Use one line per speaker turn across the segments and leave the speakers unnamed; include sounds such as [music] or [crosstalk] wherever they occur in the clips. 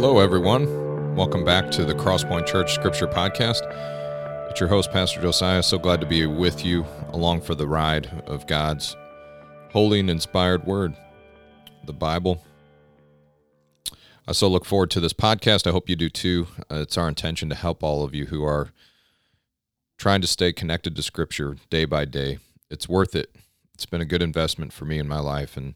Hello, everyone. Welcome back to the Crosspoint Church Scripture Podcast. It's your host, Pastor Josiah. So glad to be with you along for the ride of God's holy and inspired word, the Bible. I so look forward to this podcast. I hope you do too. Uh, it's our intention to help all of you who are trying to stay connected to Scripture day by day. It's worth it. It's been a good investment for me in my life, and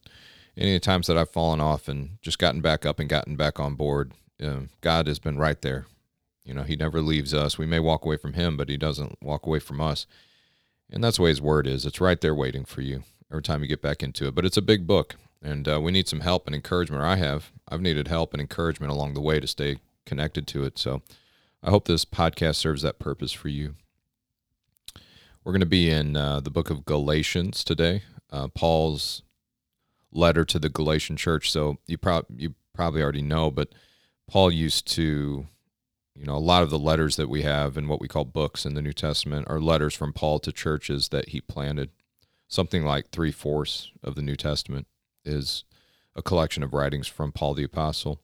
any times that I've fallen off and just gotten back up and gotten back on board, uh, God has been right there. You know, He never leaves us. We may walk away from Him, but He doesn't walk away from us. And that's the way His Word is. It's right there waiting for you every time you get back into it. But it's a big book, and uh, we need some help and encouragement. I have. I've needed help and encouragement along the way to stay connected to it. So I hope this podcast serves that purpose for you. We're going to be in uh, the book of Galatians today. Uh, Paul's letter to the Galatian church. So you probably you probably already know, but Paul used to, you know, a lot of the letters that we have in what we call books in the New Testament are letters from Paul to churches that he planted. Something like three fourths of the New Testament is a collection of writings from Paul the Apostle.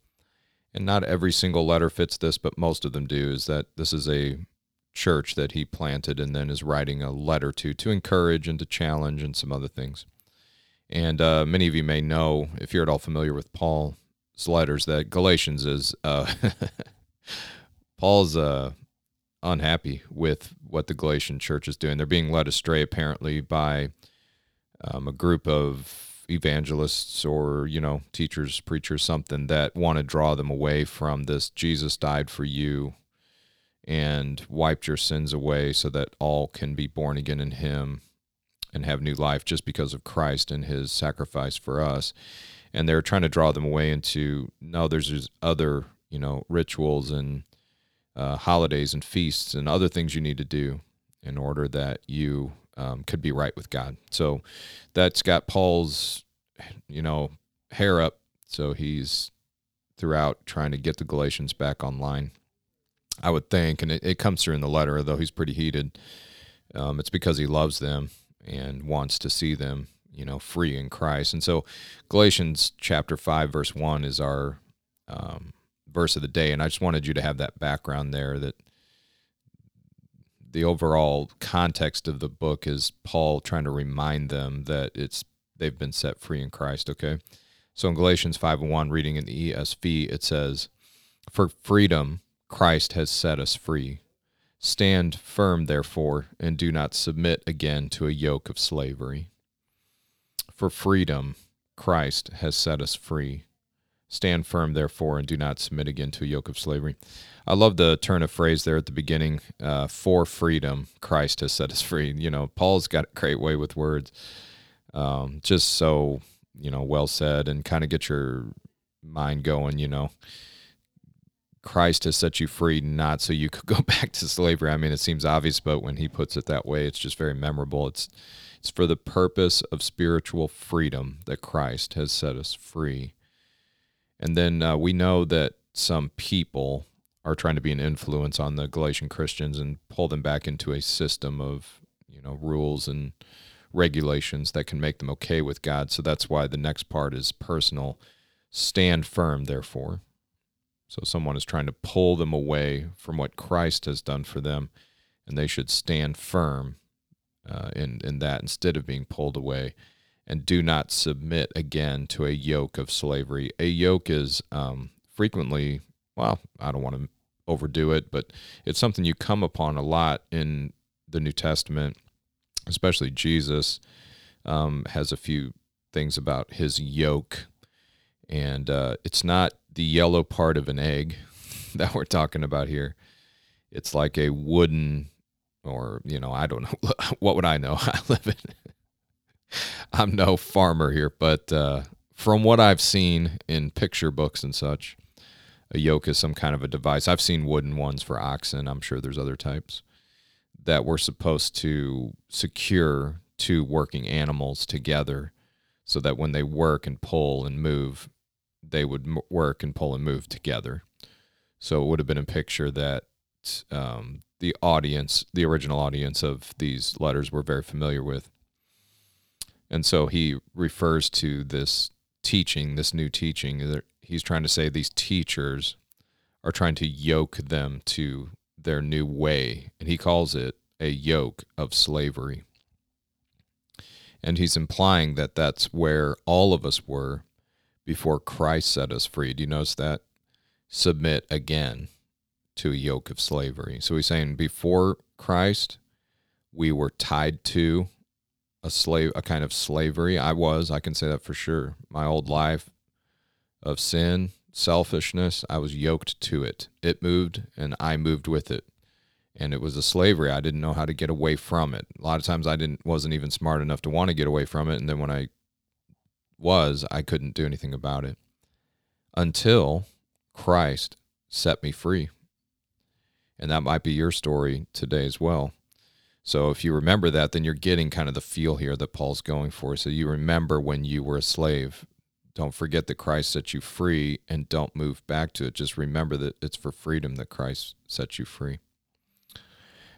And not every single letter fits this, but most of them do. Is that this is a church that he planted and then is writing a letter to to encourage and to challenge and some other things. And uh, many of you may know, if you're at all familiar with Paul's letters, that Galatians is uh, [laughs] Paul's uh, unhappy with what the Galatian church is doing. They're being led astray, apparently, by um, a group of evangelists or you know teachers, preachers, something that want to draw them away from this. Jesus died for you and wiped your sins away, so that all can be born again in Him and have new life just because of Christ and his sacrifice for us. And they're trying to draw them away into no, there's other, you know, rituals and uh, holidays and feasts and other things you need to do in order that you um, could be right with God. So that's got Paul's, you know, hair up. So he's throughout trying to get the Galatians back online. I would think, and it, it comes through in the letter, though he's pretty heated. Um, it's because he loves them and wants to see them, you know, free in Christ. And so Galatians chapter 5, verse 1 is our um, verse of the day. And I just wanted you to have that background there that the overall context of the book is Paul trying to remind them that it's they've been set free in Christ, okay? So in Galatians 5 and 1, reading in the ESV, it says, For freedom Christ has set us free. Stand firm, therefore, and do not submit again to a yoke of slavery. For freedom, Christ has set us free. Stand firm, therefore, and do not submit again to a yoke of slavery. I love the turn of phrase there at the beginning. Uh, for freedom, Christ has set us free. You know, Paul's got a great way with words. Um, just so, you know, well said and kind of get your mind going, you know. Christ has set you free, not so you could go [laughs] back to slavery. I mean, it seems obvious, but when he puts it that way, it's just very memorable. It's it's for the purpose of spiritual freedom that Christ has set us free. And then uh, we know that some people are trying to be an influence on the Galatian Christians and pull them back into a system of you know rules and regulations that can make them okay with God. So that's why the next part is personal. Stand firm, therefore. So someone is trying to pull them away from what Christ has done for them, and they should stand firm uh, in in that instead of being pulled away. And do not submit again to a yoke of slavery. A yoke is um, frequently, well, I don't want to overdo it, but it's something you come upon a lot in the New Testament, especially Jesus um, has a few things about his yoke, and uh, it's not the yellow part of an egg [laughs] that we're talking about here. It's like a wooden, or you know, I don't know. [laughs] what would I know? [laughs] I live in. I'm no farmer here, but uh, from what I've seen in picture books and such, a yoke is some kind of a device. I've seen wooden ones for oxen. I'm sure there's other types that were supposed to secure two working animals together so that when they work and pull and move, they would m- work and pull and move together. So it would have been a picture that um, the audience, the original audience of these letters, were very familiar with. And so he refers to this teaching, this new teaching. He's trying to say these teachers are trying to yoke them to their new way. And he calls it a yoke of slavery. And he's implying that that's where all of us were before Christ set us free. Do you notice that? Submit again to a yoke of slavery. So he's saying before Christ, we were tied to a slave, a kind of slavery. I was, I can say that for sure. My old life of sin, selfishness, I was yoked to it. It moved and I moved with it. And it was a slavery. I didn't know how to get away from it. A lot of times I didn't wasn't even smart enough to want to get away from it. And then when I was, I couldn't do anything about it. Until Christ set me free. And that might be your story today as well. So if you remember that, then you're getting kind of the feel here that Paul's going for. So you remember when you were a slave. Don't forget that Christ set you free and don't move back to it. Just remember that it's for freedom that Christ set you free.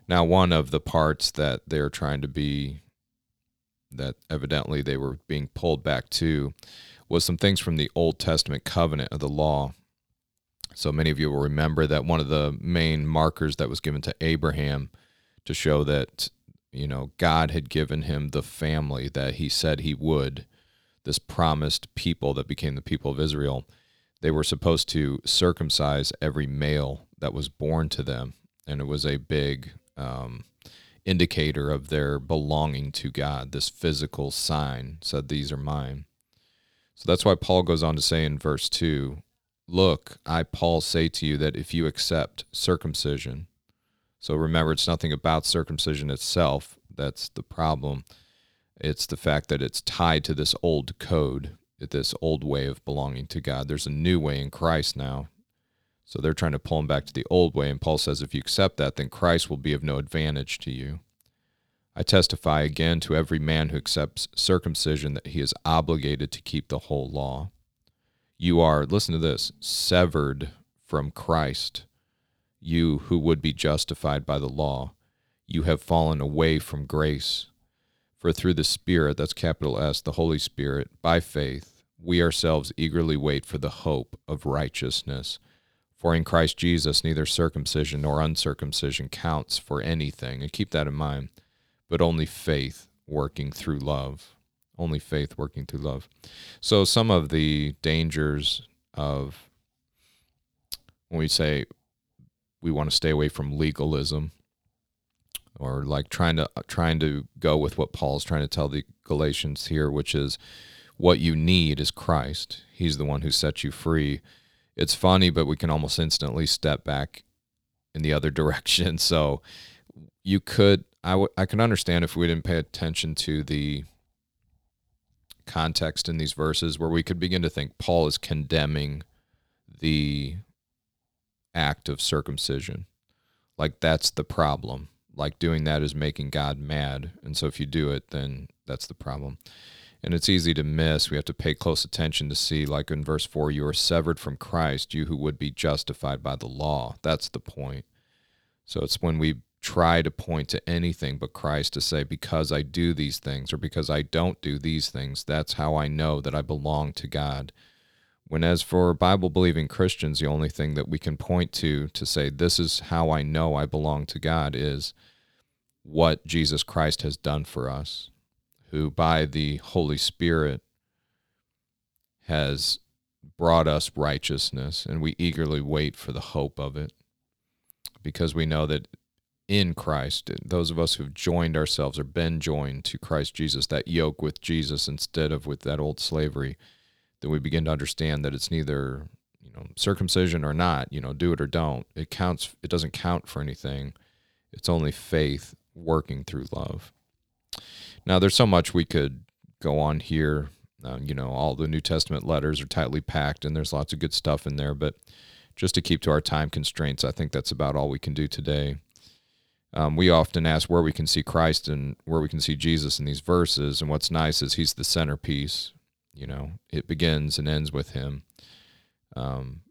Now, one of the parts that they're trying to be, that evidently they were being pulled back to, was some things from the Old Testament covenant of the law. So many of you will remember that one of the main markers that was given to Abraham to show that you know God had given him the family that he said he would this promised people that became the people of Israel they were supposed to circumcise every male that was born to them and it was a big um, indicator of their belonging to God this physical sign said these are mine so that's why Paul goes on to say in verse 2 look I Paul say to you that if you accept circumcision so remember, it's nothing about circumcision itself that's the problem. It's the fact that it's tied to this old code, this old way of belonging to God. There's a new way in Christ now. So they're trying to pull him back to the old way. And Paul says, if you accept that, then Christ will be of no advantage to you. I testify again to every man who accepts circumcision that he is obligated to keep the whole law. You are, listen to this, severed from Christ you who would be justified by the law, you have fallen away from grace. For through the Spirit, that's capital S, the Holy Spirit, by faith, we ourselves eagerly wait for the hope of righteousness. For in Christ Jesus, neither circumcision nor uncircumcision counts for anything. And keep that in mind, but only faith working through love. Only faith working through love. So, some of the dangers of when we say we want to stay away from legalism or like trying to trying to go with what Paul's trying to tell the Galatians here, which is what you need is Christ. He's the one who sets you free. It's funny, but we can almost instantly step back in the other [laughs] direction. So you could I, w- I can understand if we didn't pay attention to the context in these verses where we could begin to think Paul is condemning the act of circumcision. Like that's the problem. Like doing that is making God mad. And so if you do it, then that's the problem. And it's easy to miss. We have to pay close attention to see, like in verse 4, you are severed from Christ, you who would be justified by the law. That's the point. So it's when we try to point to anything but Christ to say, because I do these things or because I don't do these things, that's how I know that I belong to God. When, as for Bible believing Christians, the only thing that we can point to to say, this is how I know I belong to God, is what Jesus Christ has done for us, who by the Holy Spirit has brought us righteousness, and we eagerly wait for the hope of it because we know that in Christ, those of us who've joined ourselves or been joined to Christ Jesus, that yoke with Jesus instead of with that old slavery then we begin to understand that it's neither you know circumcision or not you know do it or don't. It counts it doesn't count for anything. It's only faith working through love now there's so much we could go on here uh, you know all the new testament letters are tightly packed and there's lots of good stuff in there but just to keep to our time constraints i think that's about all we can do today um, we often ask where we can see christ and where we can see jesus in these verses and what's nice is he's the centerpiece you know, it begins and ends with him. Um,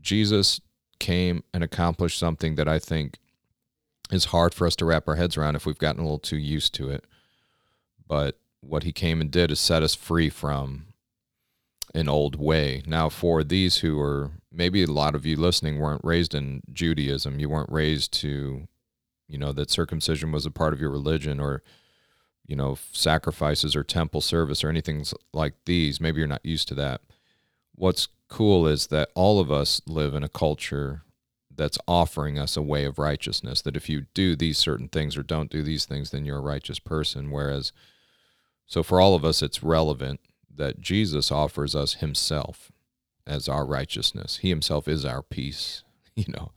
Jesus came and accomplished something that I think is hard for us to wrap our heads around if we've gotten a little too used to it. But what he came and did is set us free from an old way. Now, for these who are maybe a lot of you listening weren't raised in Judaism, you weren't raised to, you know, that circumcision was a part of your religion or, you know, sacrifices or temple service or anything like these. Maybe you're not used to that. What's cool is that all of us live in a culture that's offering us a way of righteousness that if you do these certain things or don't do these things then you're a righteous person whereas so for all of us it's relevant that Jesus offers us himself as our righteousness. He himself is our peace, [laughs] you know.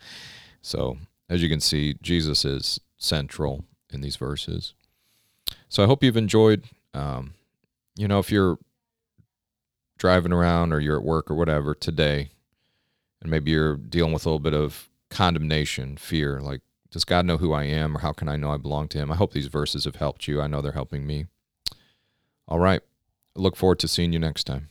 So, as you can see, Jesus is central in these verses. So, I hope you've enjoyed. Um, you know, if you're driving around or you're at work or whatever today, and maybe you're dealing with a little bit of condemnation, fear, like, does God know who I am or how can I know I belong to Him? I hope these verses have helped you. I know they're helping me. All right look forward to seeing you next time.